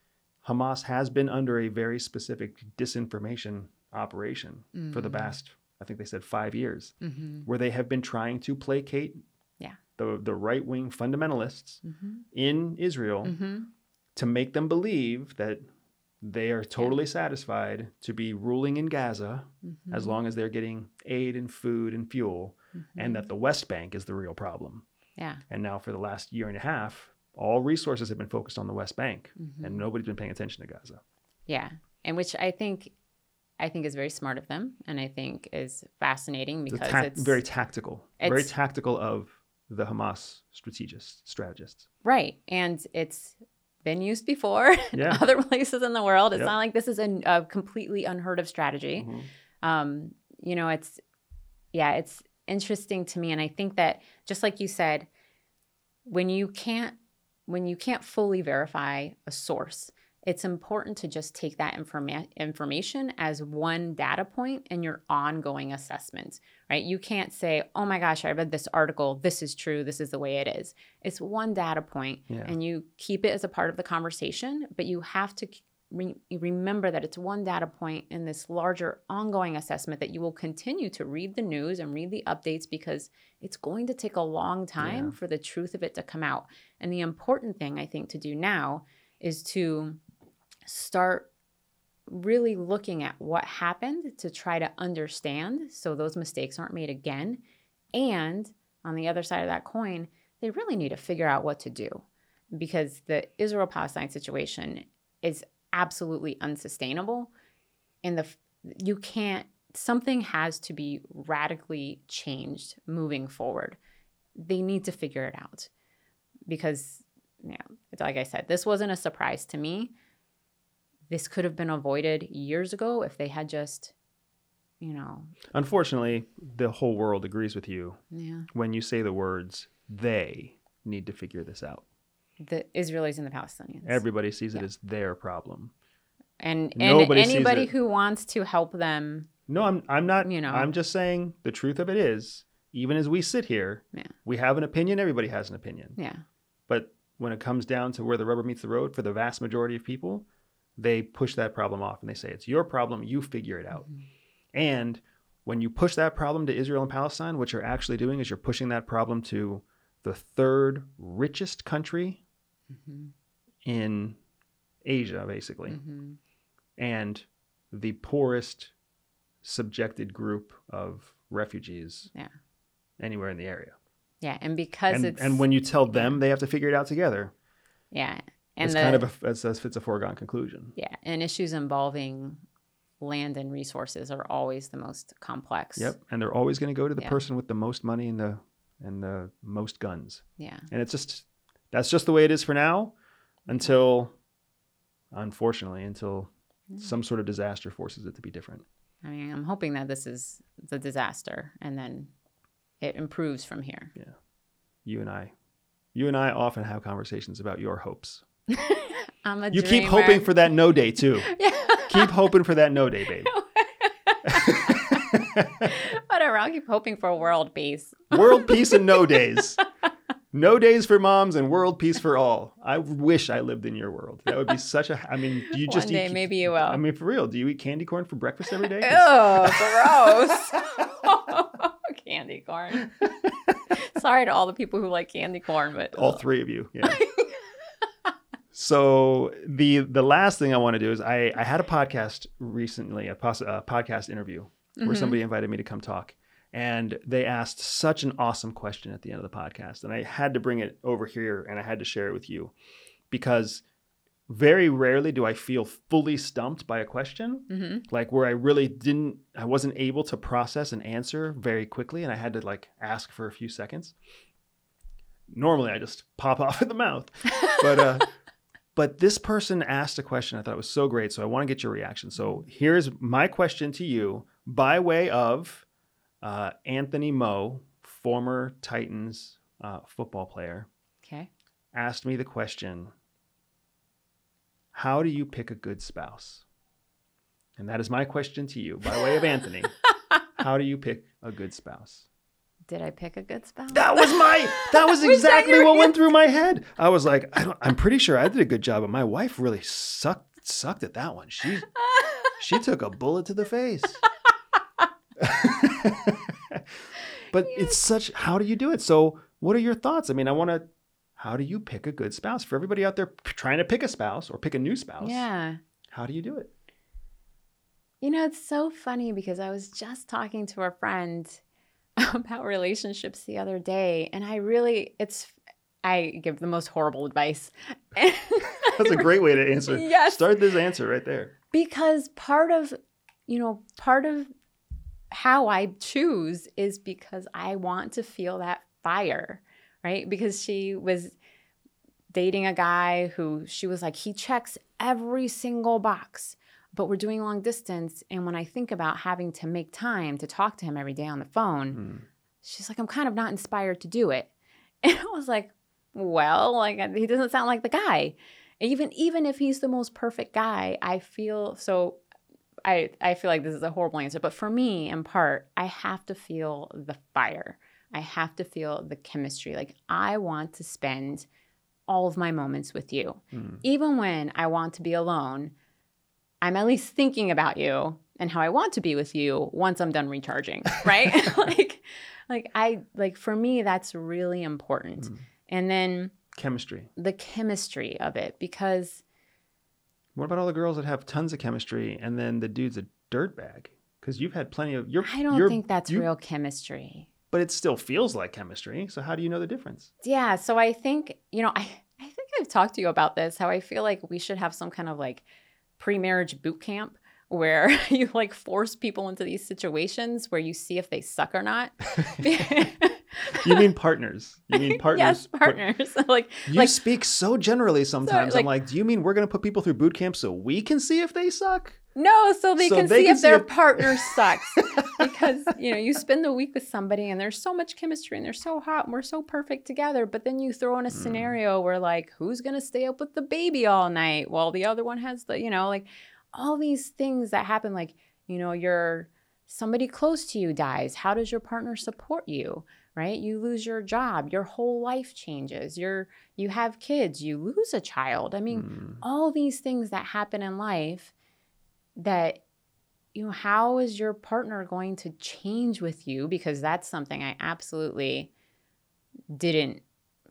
Hamas has been under a very specific disinformation operation for the Mhm. past, I think they said five years, Mm-hmm. where they have been trying to placate Yeah. the, the right wing fundamentalists Mm-hmm. in Israel Mm-hmm. to make them believe that they are totally satisfied to be ruling in Gaza Mm-hmm. as long as they're getting aid and food and fuel, and that the West Bank is the real problem. Yeah. And now, for the last year and a half, all resources have been focused on the West Bank, Mhm. and nobody's been paying attention to Gaza. Yeah, and which I think, I think is very smart of them, and I think is fascinating It's, because tac- it's very tactical, very tactical of the Hamas strategists, strategists. right, and it's been used before (laughs) in other places in the world. It's Yep. not like this is a, a completely unheard of strategy. Mhm. um, you know, it's yeah, it's interesting to me, and I think that just like you said, when you can't when you can't fully verify a source, it's important to just take that informa- information as one data point in your ongoing assessment, right? You can't say, "Oh my gosh, I read this article. This is true. This is the way it is." It's one data point, Yeah. and you keep it as a part of the conversation, but you have to re- remember that it's one data point in this larger ongoing assessment that you will continue to read the news and read the updates because it's going to take a long time Yeah. for the truth of it to come out. And the important thing I think to do now is to start really looking at what happened to try to understand so those mistakes aren't made again. And on the other side of that coin, they really need to figure out what to do because the Israel Palestine situation is absolutely unsustainable. And the you can't something has to be radically changed moving forward. They need to figure it out because you know, it's like I said, this wasn't a surprise to me. This could have been avoided years ago if they had just, you know, Unfortunately, the whole world agrees with you yeah, when you say the words, they need to figure this out. The Israelis and the Palestinians. Everybody sees it Yeah. as their problem. and and Nobody anybody who wants to help them, No, I'm I'm not. You know. I'm just saying the truth of it is, even as we sit here, Yeah. we have an opinion. Everybody has an opinion. yeah, But when it comes down to where the rubber meets the road, for the vast majority of people, they push that problem off and they say it's your problem. You figure it out. Mm-hmm. And when you push that problem to Israel and Palestine, what you're actually doing is you're pushing that problem to the third richest country Mhm. in Asia, basically, Mhm. and the poorest subjected group of refugees Yeah. anywhere in the area. yeah, and because And, it's and when you tell them they have to figure it out together, yeah, and it's the, kind of a, it's, as if it's a foregone conclusion. yeah, and issues involving land and resources are always the most complex. Yep, and they're always going to go to the Yeah. person with the most money and the and the most guns. Yeah. And it's just that's just the way it is for now until unfortunately until Yeah. some sort of disaster forces it to be different. I mean, I'm hoping that this is the disaster and then it improves from here. Yeah. you and I, you and I often have conversations about your hopes. (laughs) I'm a You keep hoping for that no day too. (laughs) Yeah. keep hoping for that no day, babe. (laughs) Whatever. I'll keep hoping for world peace. World peace and no days. No days for moms and world peace for all. I wish I lived in your world. That would be (laughs) such a. I mean, do you just One day, eat, maybe you will. I mean, for real, do you eat candy corn for breakfast every day? Ew, (laughs) gross. (laughs) candy corn. Sorry to all the people who like candy corn, but All three of you. Yeah. so the the last thing I want to do is I I had a podcast recently, a, pos- a podcast interview where Mhm. somebody invited me to come talk. And they asked such an awesome question at the end of the podcast. And I had to bring it over here and I had to share it with you because very rarely do I feel fully stumped by a question, hmm like where I really didn't, I wasn't able to process an answer very quickly and I had to like ask for a few seconds. Normally I just pop (laughs) off at the mouth. But, uh, (laughs) but this person asked a question I thought was so great. So I want to get your reaction. So here's my question to you by way of uh, Anthony Moe, former Titans uh, football player, okay. asked me the question How do you pick a good spouse? And that is my question to you by way of Anthony. (laughs) How do you pick a good spouse? Did I pick a good spouse? That was my. That was (laughs) Was that exactly what went through my head. I was like, I don't, I'm pretty sure I did a good job, but my wife really sucked sucked at that one. She she took a bullet to the face. (laughs) (laughs) but it's such. How do you do it? So, what are your thoughts? I mean, I want to. How do you pick a good spouse for everybody out there trying to pick a spouse or pick a new spouse? yeah. How do you do it? You know, it's so funny because I was just talking to a friend (laughs) about relationships the other day, and I really, it's, I give the most horrible advice. (laughs) That's a great way to answer. Yes. Start this answer right there. because part of, you know, part of how I choose is because I want to feel that fire, right? Because she was dating a guy who she was like, he checks every single box, but we're doing long distance. And when I think about having to make time to talk to him every day on the phone, Hmm. she's like, I'm kind of not inspired to do it. (laughs) And I was like, well, like he doesn't sound like the guy. Even even if he's the most perfect guy, I feel so I I feel like this is a horrible answer, but for me, in part, I have to feel the fire. I have to feel the chemistry. Like I want to spend all of my moments with you. Hmm. Even when I want to be alone, I'm at least thinking about you and how I want to be with you once I'm done recharging, (laughs) right? (laughs) like like I like for me that's really important. Mm. And then Chemistry. the chemistry of it because What about all the girls that have tons of chemistry and then the dude's a dirtbag? Because you've had plenty of. You're, I don't you're- think that's you- real chemistry. But it still feels like chemistry. So how do you know the difference? Yeah, so I think, you know, (laughs) I I think I've talked to you about this how I feel like we should have some kind of like pre-marriage boot camp where (laughs) you like force people into these situations where you see if they suck or not. (laughs) You mean partners? You mean (laughs) partners? yes, Par- partners. (laughs) like You like speak so generally sometimes. like- I'm like, do you mean we're going to put people through boot camp so we can see if they suck? No, so they So can they see can if see their if- (laughs) partner sucks. because, you know, you spend the week with somebody and there's so much chemistry and they're so hot and we're so perfect together. But then you throw in a Mm. scenario where, like, who's going to stay up with the baby all night while the other one has the, you know, like all these things that happen. Like, you know, you're somebody close to you dies. How does your partner support you? Right? You lose your job, your whole life changes. You're, you have kids, you lose a child. I mean, Hmm. all these things that happen in life that you know how is your partner going to change with you because that's something i absolutely didn't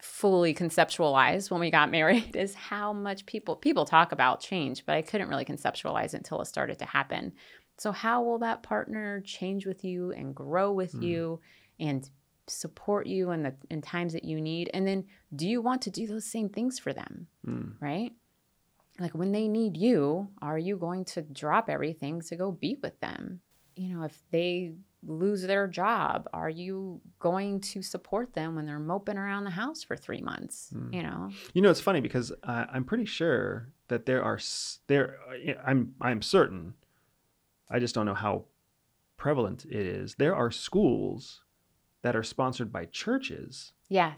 fully conceptualize when we got (laughs) married is how much people people talk about change but i couldn't really conceptualize it until it started to happen so how will that partner change with you and grow with Mm. you and support you in the in times that you need and then do you want to do those same things for them Hmm. right? Like when they need you, are you going to drop everything to go be with them? You know, if they lose their job, are you going to support them when they're moping around the house for three months? Mm. You know, You know, it's funny because uh, I'm pretty sure that there are there. I'm I'm certain. I just don't know how prevalent it is. There are schools that are sponsored by churches yeah,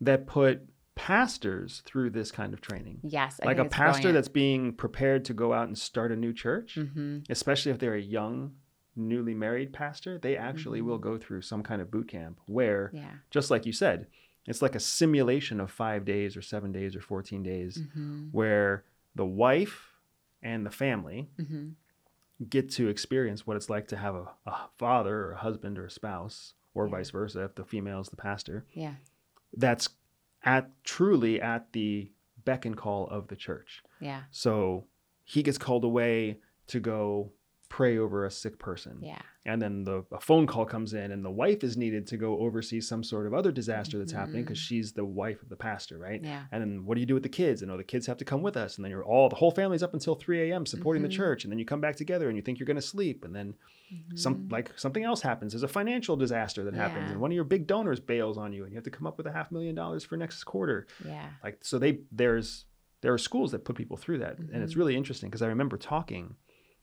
that put pastors through this kind of training. Yes, I like a pastor brilliant. that's being prepared to go out and start a new church, Mhm. especially if they're a young, newly married pastor, they actually will go through some kind of boot camp where, Mm-hmm. Yeah. just like you said, it's like a simulation of five days or seven days or 14 days Mhm. where the wife and the family Mhm. get to experience what it's like to have a, a father or a husband or a spouse, or Yeah. vice versa, if the female is the pastor, Yeah. that's at truly at the beck and call of the church. Yeah. So he gets called away to go pray over a sick person. Yeah. And then the a phone call comes in and the wife is needed to go oversee some sort of other disaster that's happening because she's the wife of the pastor, right? Yeah. And then what do you do with the kids? And oh, the kids have to come with us. And then you're all the whole family's up until 3 a.m. supporting Mhm. the church. And then you come back together and you think you're gonna sleep. And then some Mhm. like something else happens. There's a financial disaster that happens, Yeah. and one of your big donors bails on you, and you have to come up with a half million dollars for next quarter. Yeah. Like so, they there's there are schools that put people through that, and it's Mhm. really interesting because I remember talking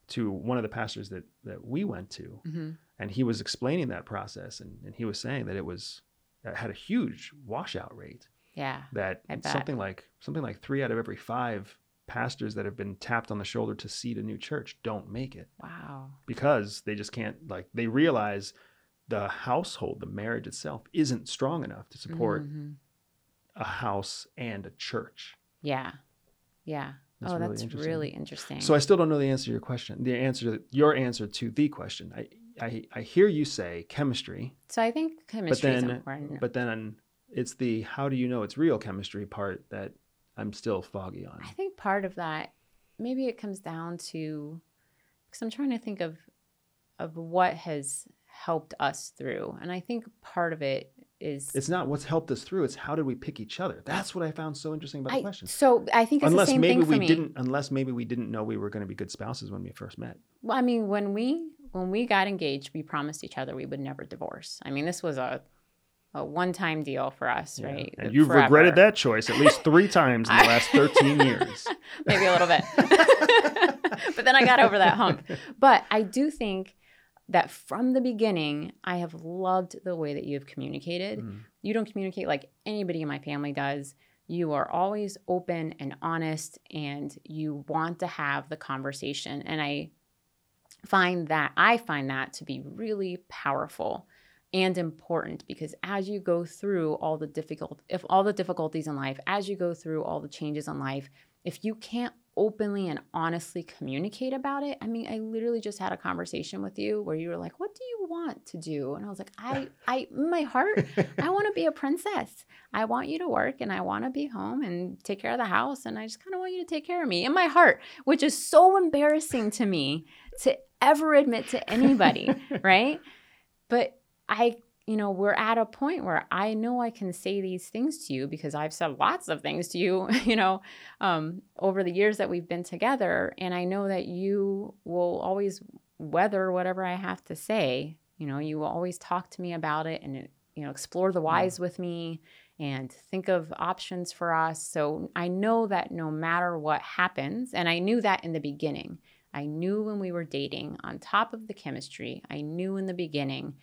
to one of the pastors that that we went to, hmm and he was explaining that process, and, and he was saying that it was it had a huge washout rate. Yeah. That something like something like three out of every five pastors that have been tapped on the shoulder to seed a new church don't make it Wow. because they just can't like they realize the household the marriage itself isn't strong enough to support Mhm. a house and a church Yeah. Yeah. Oh, really that's interesting. really interesting. so i still don't know the answer to your question the answer to your answer to the question i i, I hear you say chemistry So I think chemistry then- is important. but then it's the how do you know it's real chemistry part that i'm still foggy on I think part of that, maybe it comes down to, because I'm trying to think of, of what has helped us through, and I think part of it is. it's not what's helped us through it's how did we pick each other that's what i found so interesting about the question so I think it's unless the same maybe thing for we me. didn't unless maybe we didn't know we were going to be good spouses when we first met Well, I mean, when we when we got engaged, we promised each other we would never divorce. I mean, this was a a one time deal for us, Yeah. right? And you've Forever. regretted that choice at least three times in the last (laughs) 13 years. maybe a little bit. (laughs) but then I got over that hump. But I do think that from the beginning, I have loved the way that you have communicated. Mm. You don't communicate like anybody in my family does. You are always open and honest, and you want to have the conversation. And I find that I find that to be really powerful and important because as you go through all the difficult if all the difficulties in life as you go through all the changes in life if you can't openly and honestly communicate about it. I mean i literally just had a conversation with you where you were like what do you want to do? And i was like i (laughs) i my heart i want to be a (laughs) princess. I want you to work and i want to be home and take care of the house and i just kind of want you to take care of me in my heart which is so embarrassing to me to ever admit to anybody (laughs) right? But I, you know, we're at a point where I know I can say these things to you because I've said lots of things to you, (laughs) you know, um, over the years that we've been together. And I know that you will always weather whatever I have to say. You know, you will always talk to me about it and, you know, explore the whys with me and think of options for us. So I know that no matter what happens, and I knew that in the beginning, I knew when we were dating, on top of the chemistry, I knew in the beginning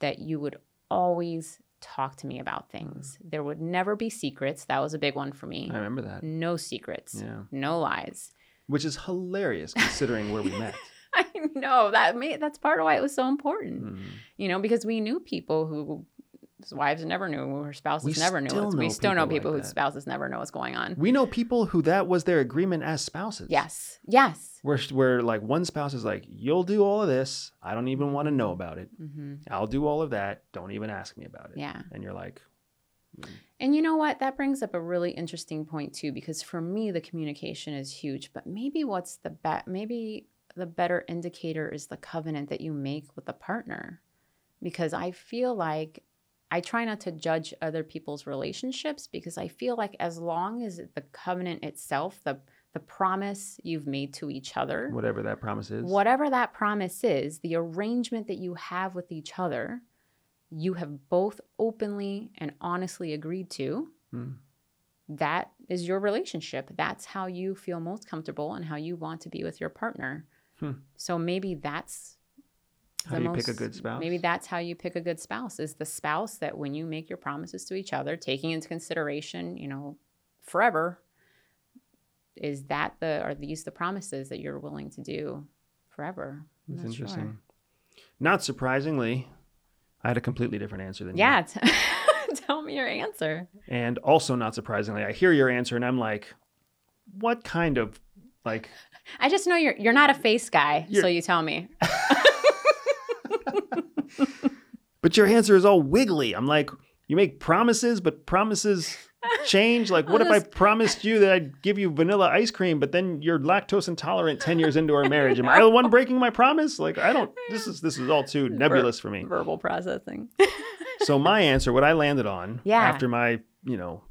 that you would always talk to me about things. There would never be secrets. That was a big one for me. I remember that. No secrets, Yeah. no lies. Which is hilarious considering where we met. (laughs) I know that made, that's part of why it was so important. Mhm. You know, because we knew people who whose wives never knew, her spouses We never knew. what's- we still know people like whose that. spouses never know what's going on. We know people who that was their agreement as spouses. Yes. Yes. Where, where like one spouse is like, you'll do all of this. I don't even want to know about it. hmm I'll do all of that. Don't even ask me about it. Yeah. And you're like, And you know what? That brings up a really interesting point too, because for me, the communication is huge. But maybe what's the bet? Maybe the better indicator is the covenant that you make with the partner, because I feel like I try not to judge other people's relationships because I feel like as long as the covenant itself, the the promise you've made to each other, whatever that promise is. whatever that promise is, the arrangement that you have with each other, you have both openly and honestly agreed to. Mm. That is your relationship. That's how you feel most comfortable and how you want to be with your partner. Hmm. So maybe that's How do you pick a good spouse? Maybe that's how you pick a good spouse is the spouse that when you make your promises to each other, taking into consideration, you know, forever, is that the are these the promises that you're willing to do forever? I'm That's not sure. interesting. Not surprisingly, I had a completely different answer than you. Yeah. (laughs) Tell me your answer. And also, not surprisingly, I hear your answer and I'm like, what kind of like I just know you're you're not a face guy, so you tell me. (laughs) but your answer is all wiggly. I'm like, you make promises, but promises change. Like, (laughs) what if I (laughs) promised you that I'd give you vanilla ice cream, but then you're lactose intolerant 10 years into our marriage? Am I the one breaking my promise? Like, I don't, this is, this is all too nebulous for me. Verbal processing. (laughs) So my answer, what I landed on Yeah. after my, you know,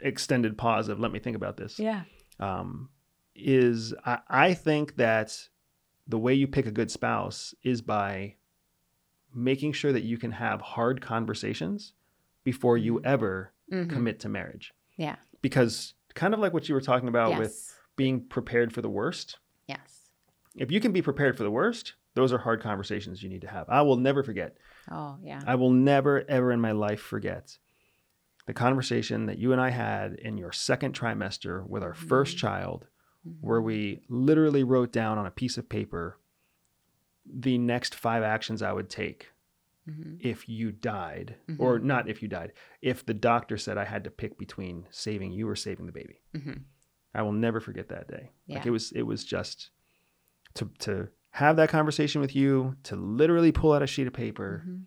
extended pause of let me think about this, yeah. um, is I, I think that the way you pick a good spouse is by making sure that you can have hard conversations before you ever Mhm. commit to marriage. Yeah. Because kind of like what you were talking about yes. with being prepared for the worst, yes. if you can be prepared for the worst, those are hard conversations you need to have. I will never forget. Oh yeah. I will never, ever in my life forget the conversation that you and I had in your second trimester with our first Mhm. child, where we literally wrote down on a piece of paper the next five actions I would take Mhm. if you died, or Mhm. not if you died, if the doctor said I had to pick between saving you or saving the baby. Mhm. I will never forget that day. Like it was, it was just to to have that conversation with you, to literally pull out a sheet of paper, Mhm.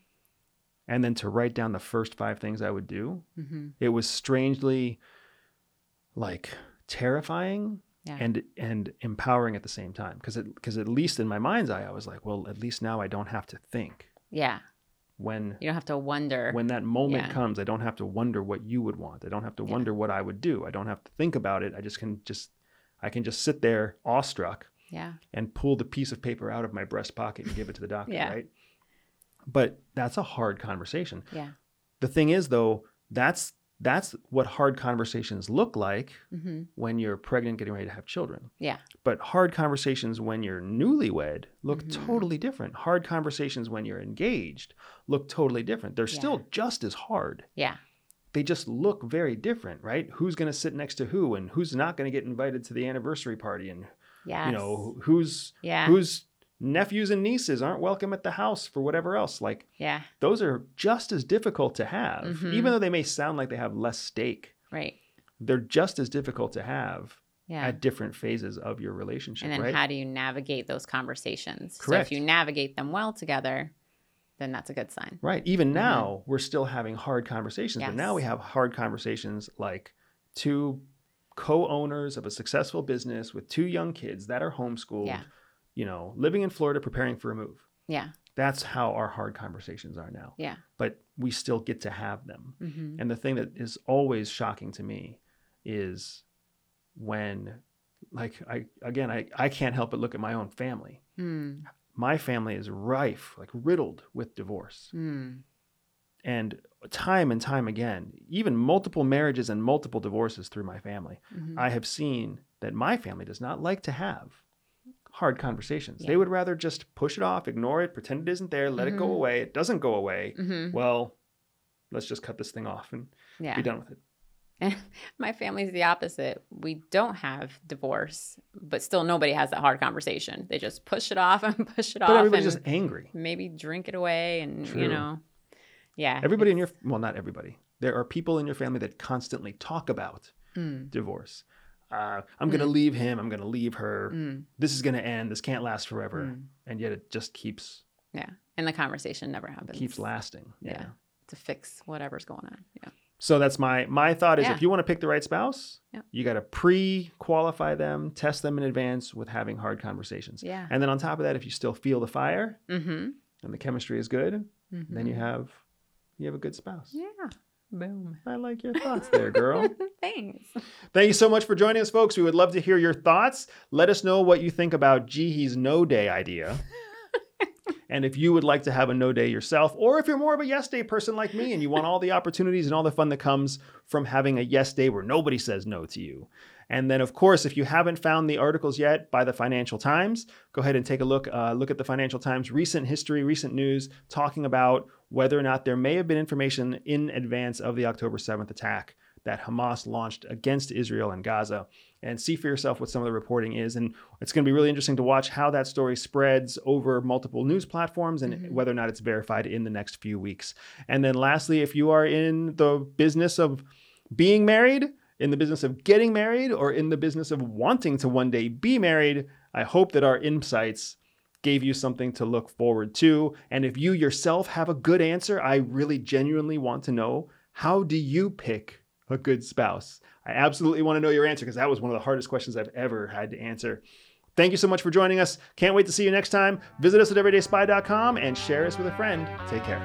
and then to write down the first five things I would do. Mhm. It was strangely like terrifying Yeah. and and empowering at the same time because because at least in my mind's eye I was like, well, at least now I don't have to think yeah. when You don't have to wonder. when that moment Yeah. comes. I don't have to wonder what you would want. I don't have to Yeah. wonder what I would do. I don't have to think about it. I just can just I can just sit there awestruck yeah. and pull the piece of paper out of my breast pocket and give it to the doctor, Yeah. right? But that's a hard conversation. Yeah. The thing is though, that's that's what hard conversations look like hmm when you're pregnant getting ready to have children. Yeah. But hard conversations when you're newlywed look Mhm. totally different. Hard conversations when you're engaged look totally different. They're Yeah. still just as hard. Yeah. They just look very different, right? Who's going to sit next to who and who's not going to get invited to the anniversary party and Yes. you know, who's Yeah. whose nephews and nieces aren't welcome at the house for whatever else. Like yeah. those are just as difficult to have, Mhm. even though they may sound like they have less stake. Right. They're just as difficult to have Yeah. at different phases of your relationship, and then right? how do you navigate those conversations? Correct. So if you navigate them well together, then that's a good sign. right. Even Mhm. now, we're still having hard conversations, but now we have hard conversations like two co-owners of a successful business with two young kids that are homeschooled, Yeah. You know, living in Florida preparing for a move. Yeah. That's how our hard conversations are now. Yeah. But we still get to have them. hmm And the thing that is always shocking to me is when like I again I, I can't help but look at my own family. Mm. My family is rife, like riddled with divorce. Mm. And time and time again, even multiple marriages and multiple divorces through my family, Mhm. I have seen that my family does not like to have hard conversations. Yeah. They would rather just push it off, ignore it, pretend it isn't there, let it go Mhm. away. It doesn't go away. Mhm. Well, let's just cut this thing off and Yeah. be done with it. And (laughs) my family's the opposite. We don't have divorce, but still nobody has that hard conversation. They just push it off (laughs) and push it But off everybody's and just angry. maybe drink it away and True. you know. Yeah. Everybody in your well, not everybody. There are people in your family that constantly talk about Mm, divorce. Uh, I'm going to Mm. leave him. I'm going to leave her. mm, This is going to end. This can't last forever. mm. And yet it just keeps Yeah. And the conversation never happens. keeps lasting. Yeah. To fix whatever's going on. Yeah. So that's my my thought is Yeah. if you want to pick the right spouse, Yeah. you got to pre-qualify them, test them in advance with having hard conversations. Yeah. And then on top of that, if you still feel the fire Mm-hmm. and the chemistry is good, mm-hmm. then you have you have a good spouse. Yeah. Boom. I like your (laughs) thoughts there, girl. (laughs) Thanks. Thank you so much for joining us, folks. We would love to hear your thoughts. Let us know what you think about Jihi's no day idea. (laughs) and if you would like to have a no day yourself, or if you're more of a yes day person like me and you want all the opportunities and all the fun that comes from having a yes day where nobody says no to you. And then, of course, if you haven't found the articles yet by the Financial Times, go ahead and take a look. Uh, look at the Financial Times recent history, recent news, talking about whether or not there may have been information in advance of the October 7th attack that Hamas launched against Israel and Gaza. And see for yourself what some of the reporting is. And it's going to be really interesting to watch how that story spreads over multiple news platforms and mm-hmm. whether or not it's verified in the next few weeks. And then, lastly, if you are in the business of being married, in the business of getting married, or in the business of wanting to one day be married, I hope that our insights gave you something to look forward to. And if you yourself have a good answer, I really genuinely want to know how do you pick a good spouse? I absolutely want to know your answer because that was one of the hardest questions I've ever had to answer. Thank you so much for joining us. Can't wait to see you next time. Visit us at everydayspy.com and share us with a friend. Take care.